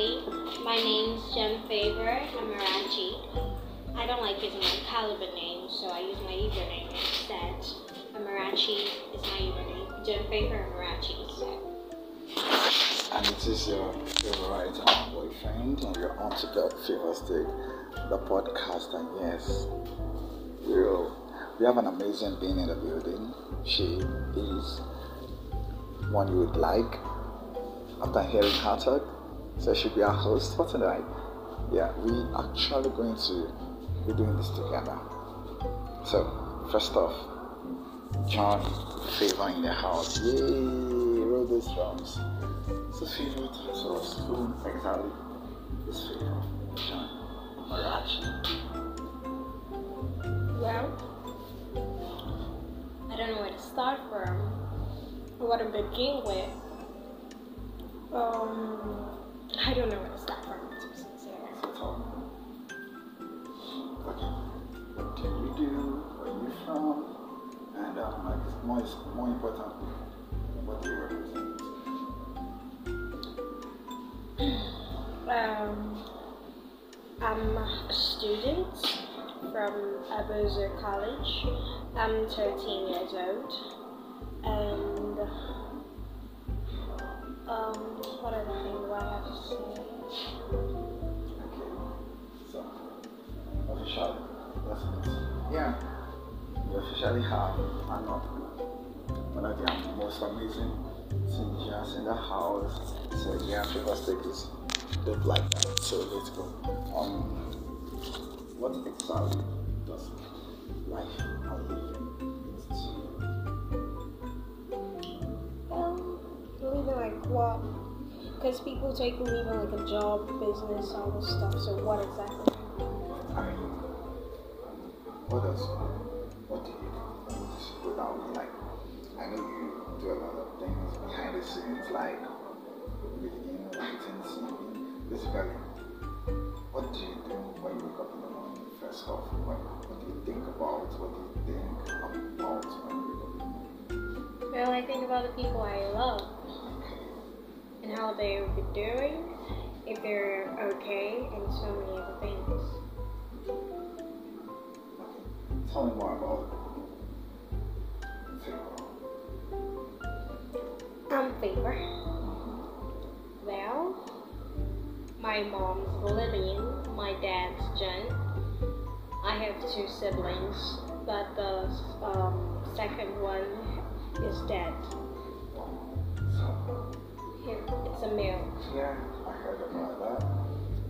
everybody. My name's Jem Favor Amarachi. I don't like using my Caliber name, so I use my Igbo name instead. Amarachi is my Igbo name. Jem Favor Amarachi. So. And it is your favorite boyfriend and your auntie God Favor Stick, the podcast. And yes, we'll, we have an amazing being in the building. She is one you would like after hearing her talk. So she'll be our host for tonight. Yeah, we actually going to be doing this together. So first off, John Favor in the house. Yay! Roll those drums. It's a favorite so who exactly is Favor? John Marachi. Well, I don't know where to start from, what to begin with. Um, I don't know where to start from, to be sincere. So tell me. Okay. What do you do? Where are you from? And um, like, more, more importantly, what do you represent? Um, I'm a student from Abuja College. I'm 13 years old. And, um, what other thing do I have to say? Okay. So, officially, that's it. Yeah. We officially have an up. One of the most amazing singers in the house. So, yeah, Favor Stick is dope like that. So, let's go. Um, what exactly does life and living mean to you? What? Because people take living like a job, business, all this stuff. So what exactly? I mean, what does, what do you do without me? Like, I know you do a lot of things behind the scenes, like reading, writing, singing. Basically, what do you do when you wake up in the morning? First off, what, what do you think about? What do you think about when you wake up in the morning? Well, I think about the people I love and how they will be doing, if they're okay, and so many other things. Tell me more about Favor. I'm Favor. Well, my mom's Lillian, my dad's Jen. I have two siblings, but the um, second one is dead. A. Yeah, I heard about that.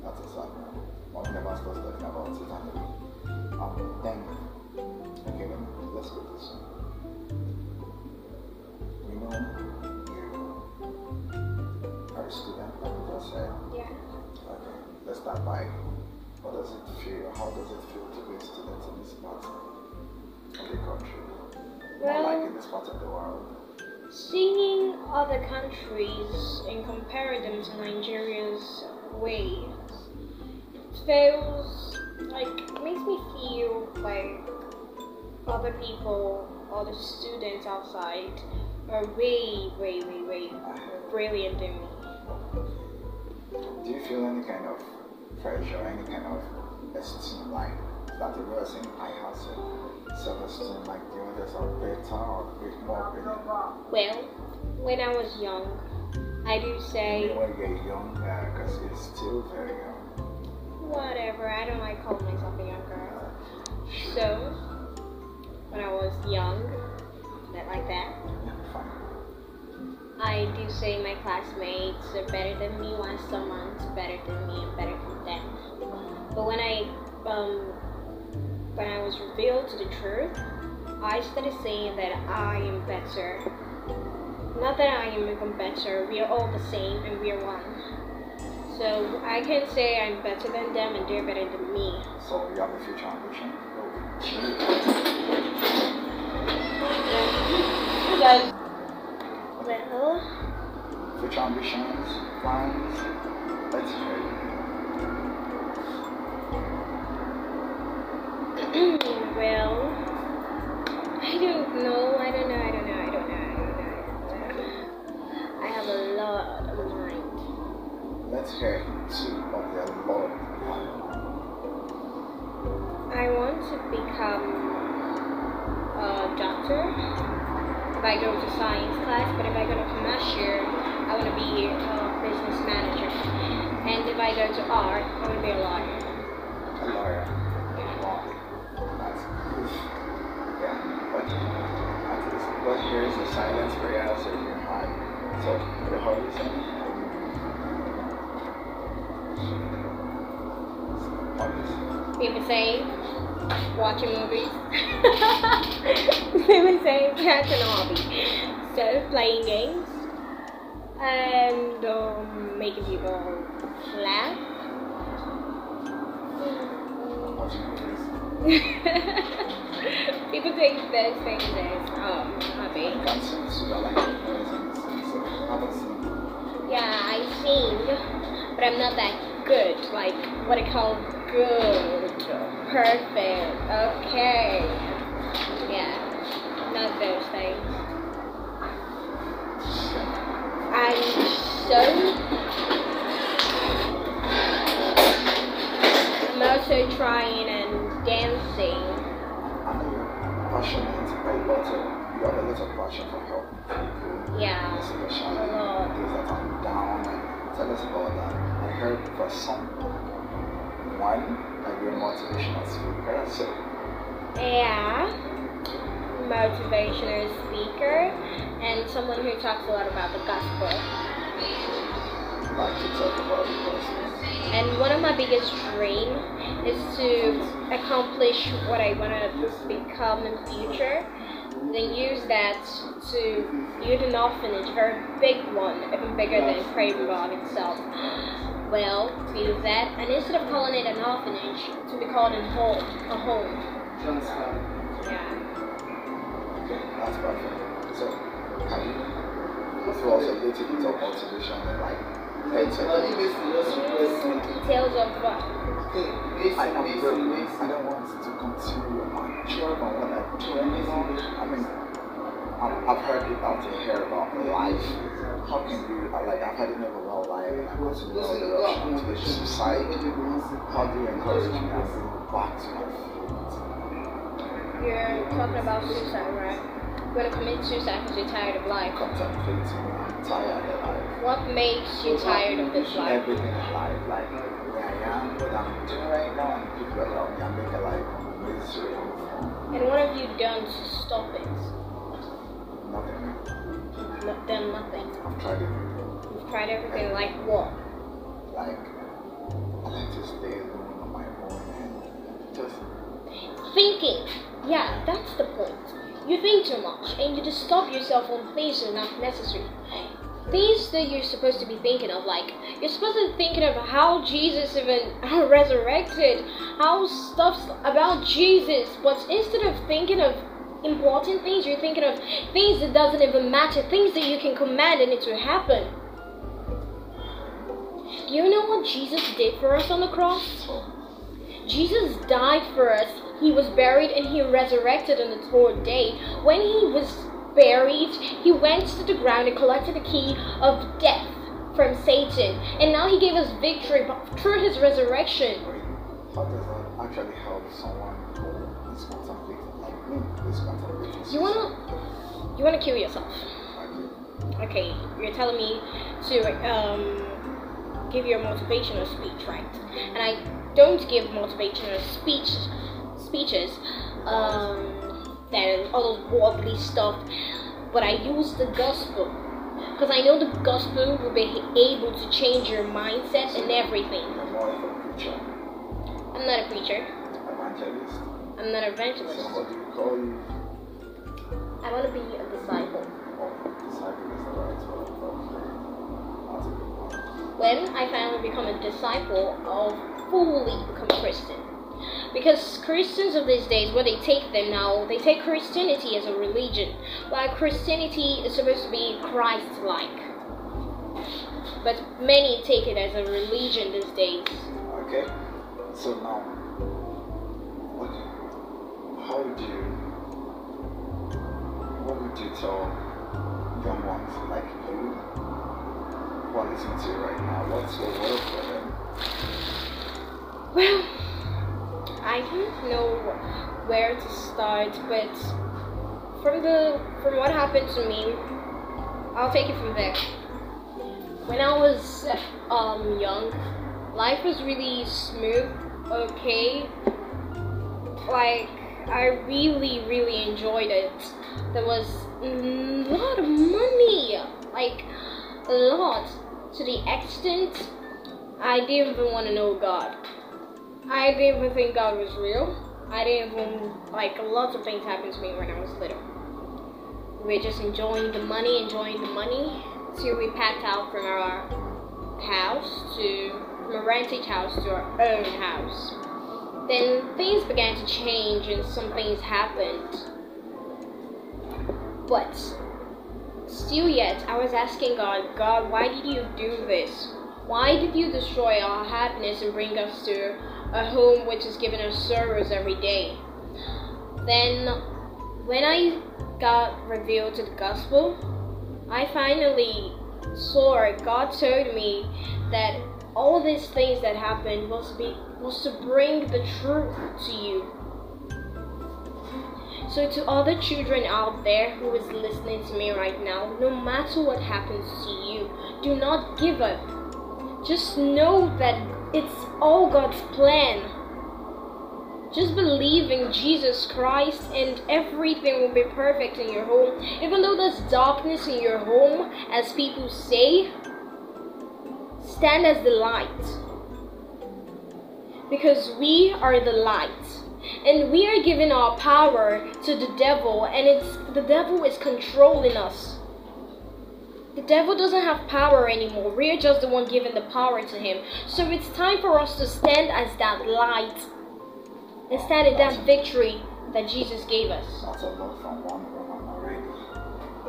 That's a sad one. One never stops talking about it and um then okay then let's go this. We know you are a student, like you just said. Yeah. Okay, let's start by what does it feel? How does it feel to be a student in this part of the country? Not like in this part of the world. Seeing other countries and comparing them to Nigeria's ways feels like makes me feel like other people, other students outside are way, way, way, way brilliant than me. Do you feel any kind of pressure, any kind of esteem, like that the person I have Well, when I was young, I do say when you're young, because you're still very young. whatever. I don't like calling myself a young girl. So when I was young, not like that. I do say my classmates are better than me, while someone's better than me and better than them. But when I um when I was revealed to the truth, I started saying that I am better. Not that I am even better, we are all the same and we are one. So I can say I'm better than them and they're better than me. So you have a future ambition? Well, Future ambitions, plans, let's hear well, I don't know. I don't know. I don't know. I don't know. I don't know. I have a lot on my mind. Let's hear two of your Lord. I want to become a doctor. If I go to science class, but if I go to commercial, I want to be a business manager. And if I go to art, I want to be a lawyer. But here is the silence prayer so you heart. So the Holy Spirit. People say watching movies. People say that's an hobby. So playing games and um, making people laugh. people take those things as um hobby. Yeah, I sing, but I'm not that good. Like what I call good, perfect, okay. Yeah, not those things. And so, I'm also trying and dancing. I know you're passionate, you have a lot of passion for helping people. Yeah, Especially those that are down. And tell us about that. I heard for some one that you're a motivational speaker. So Yeah, motivational speaker and someone who talks a lot about the gospel. like to talk about the process. And one of my biggest dream is to accomplish what I want to become in the future. Then use that to build an orphanage, a very big one, even bigger than Craven Bog itself. Well, to use that, and instead of calling it an orphanage, to be called a home, a home. Yeah. Okay, that's perfect. So can you throw us a little bit of motivation in like 10 seconds? Details of what? Really, I don't want to continue on sure about what I do. I mean, I've, I've heard it out here about life. How can you, like, I've had enough about life and I continue the to suicide. How do you encourage me bring me back to my feet? You're talking about suicide, right? You're gonna commit suicide because you're tired of life. Contemplating, I'm tired. What makes you tired of this life? Everything in life, like where I am, what I'm doing right now, and people around me, I'm making like miserable. And what have you done to stop it? Nothing. No, done nothing. I'm trying to You've tried everything. Like what? like I like to stay alone on my own and just Thinking. Yeah, that's the point. You think too much, and you just stop yourself on things that are not necessary. Things that you're supposed to be thinking of, like you're supposed to be thinking of how Jesus even resurrected, how stuff about Jesus. But instead of thinking of important things, you're thinking of things that doesn't even matter, things that you can command and it will happen. Do you know what Jesus did for us on the cross? Jesus died for us. He was buried and he resurrected on the third day. When he was buried, he went to the ground and collected the key of death from Satan. And now he gave us victory through his resurrection. how does that actually help someone who is contemplating like me contemplating You wanna you wanna kill yourself. Okay, you're telling me to um, give your motivational speech, right? And I don't give motivational speech speeches um, that is all those worldly stuff, but I use the gospel because I know the gospel will be able to change your mindset and everything. More of a preacher, I'm not a preacher. evangelist. I'm not an So evangelist. what do you call you? I want to be a disciple. Oh, disciple is the right word. Okay. That's a good one. when I finally become a disciple, I'll fully become a Christian. Because Christians of these days, what they take them now, they take Christianity as a religion, while Christianity is supposed to be Christ-like. But many take it as a religion these days. Okay. So now, what? How would you? What would you tell young ones like you who are listening to you right now? What's your word for them? Well, I don't know where to start, but from the from what happened to me, I'll take it from there. When I was um young, life was really smooth, okay. Like I really, really enjoyed it. There was a lot of money, like a lot, to the extent I didn't even want to know God. I didn't even think God was real. I didn't even like lots of things happened to me when I was little. We were just enjoying the money, enjoying the money, till we packed out from our house to from a rented house to our own house. Then things began to change and some things happened. But still yet I was asking God, God, why did you do this? Why did you destroy our happiness and bring us to a home which is giving us sorrows every day? Then, when I got revealed to the gospel, I finally saw God told me that all these things that happened was to be was to bring the truth to you. So to all the children out there who is listening to me right now, no matter what happens to you, do not give up. Just know that it's all God's plan. Just believe in Jesus Christ and everything will be perfect in your home. Even though there's darkness in your home, as people say, stand as the light. Because we are the light. And we are giving our power to the devil and it's the devil is controlling us. The devil doesn't have power anymore. We're just the one giving the power to him. So it's time for us to stand as that light and stand in that victory that Jesus gave us. That's a lot from one woman already.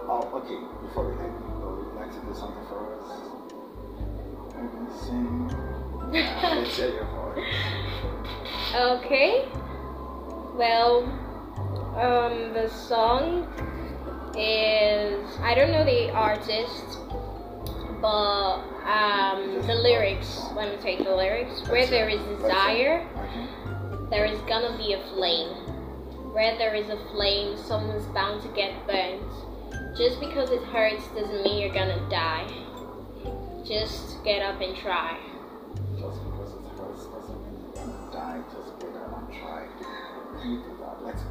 Oh, okay. Before we go, would you like to do something for us? Maybe sing. Let's hear your voice. Okay. Well, um, the song is I don't know the artist, but um, the lyrics. Let me take the lyrics. Where there is desire, there is gonna be a flame. Where there is a flame, someone's bound to get burnt. Just because it hurts doesn't mean you're gonna die. Just get up and try. Just because it hurts doesn't mean you're gonna die. Just get up and try. Let's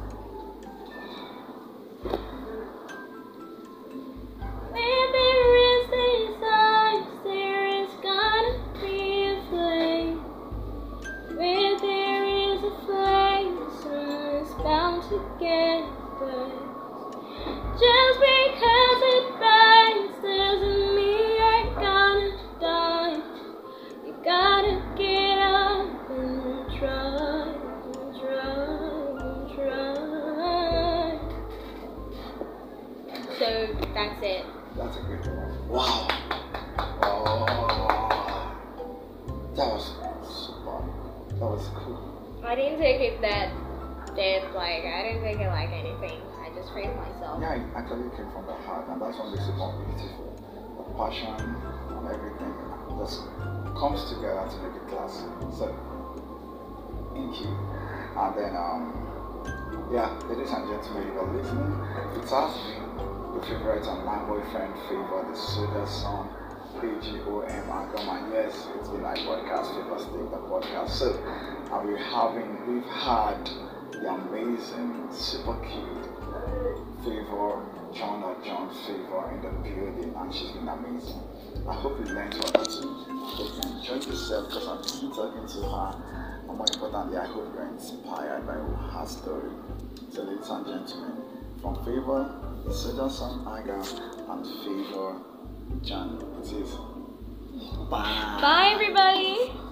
that's what makes it more beautiful. The passion and everything just comes together to make it classic. So, thank you. And then, um, yeah, ladies and gentlemen, you are listening. It has been your favorite and my boyfriend favor, the Soda song, PGOM Agama. Yes, it's been my podcast, Favor Stick, the podcast. So, and we're having, we've had the amazing, super cute Favor in the building, and she's been amazing. I hope you learned from her too. Hope you enjoyed yourself because I'm keep talking to her. And more importantly, I hope you're inspired by her story. So, ladies and gentlemen, from Favor, Soda Song Aga, and Favor, John, it is. Bye. Bye, everybody.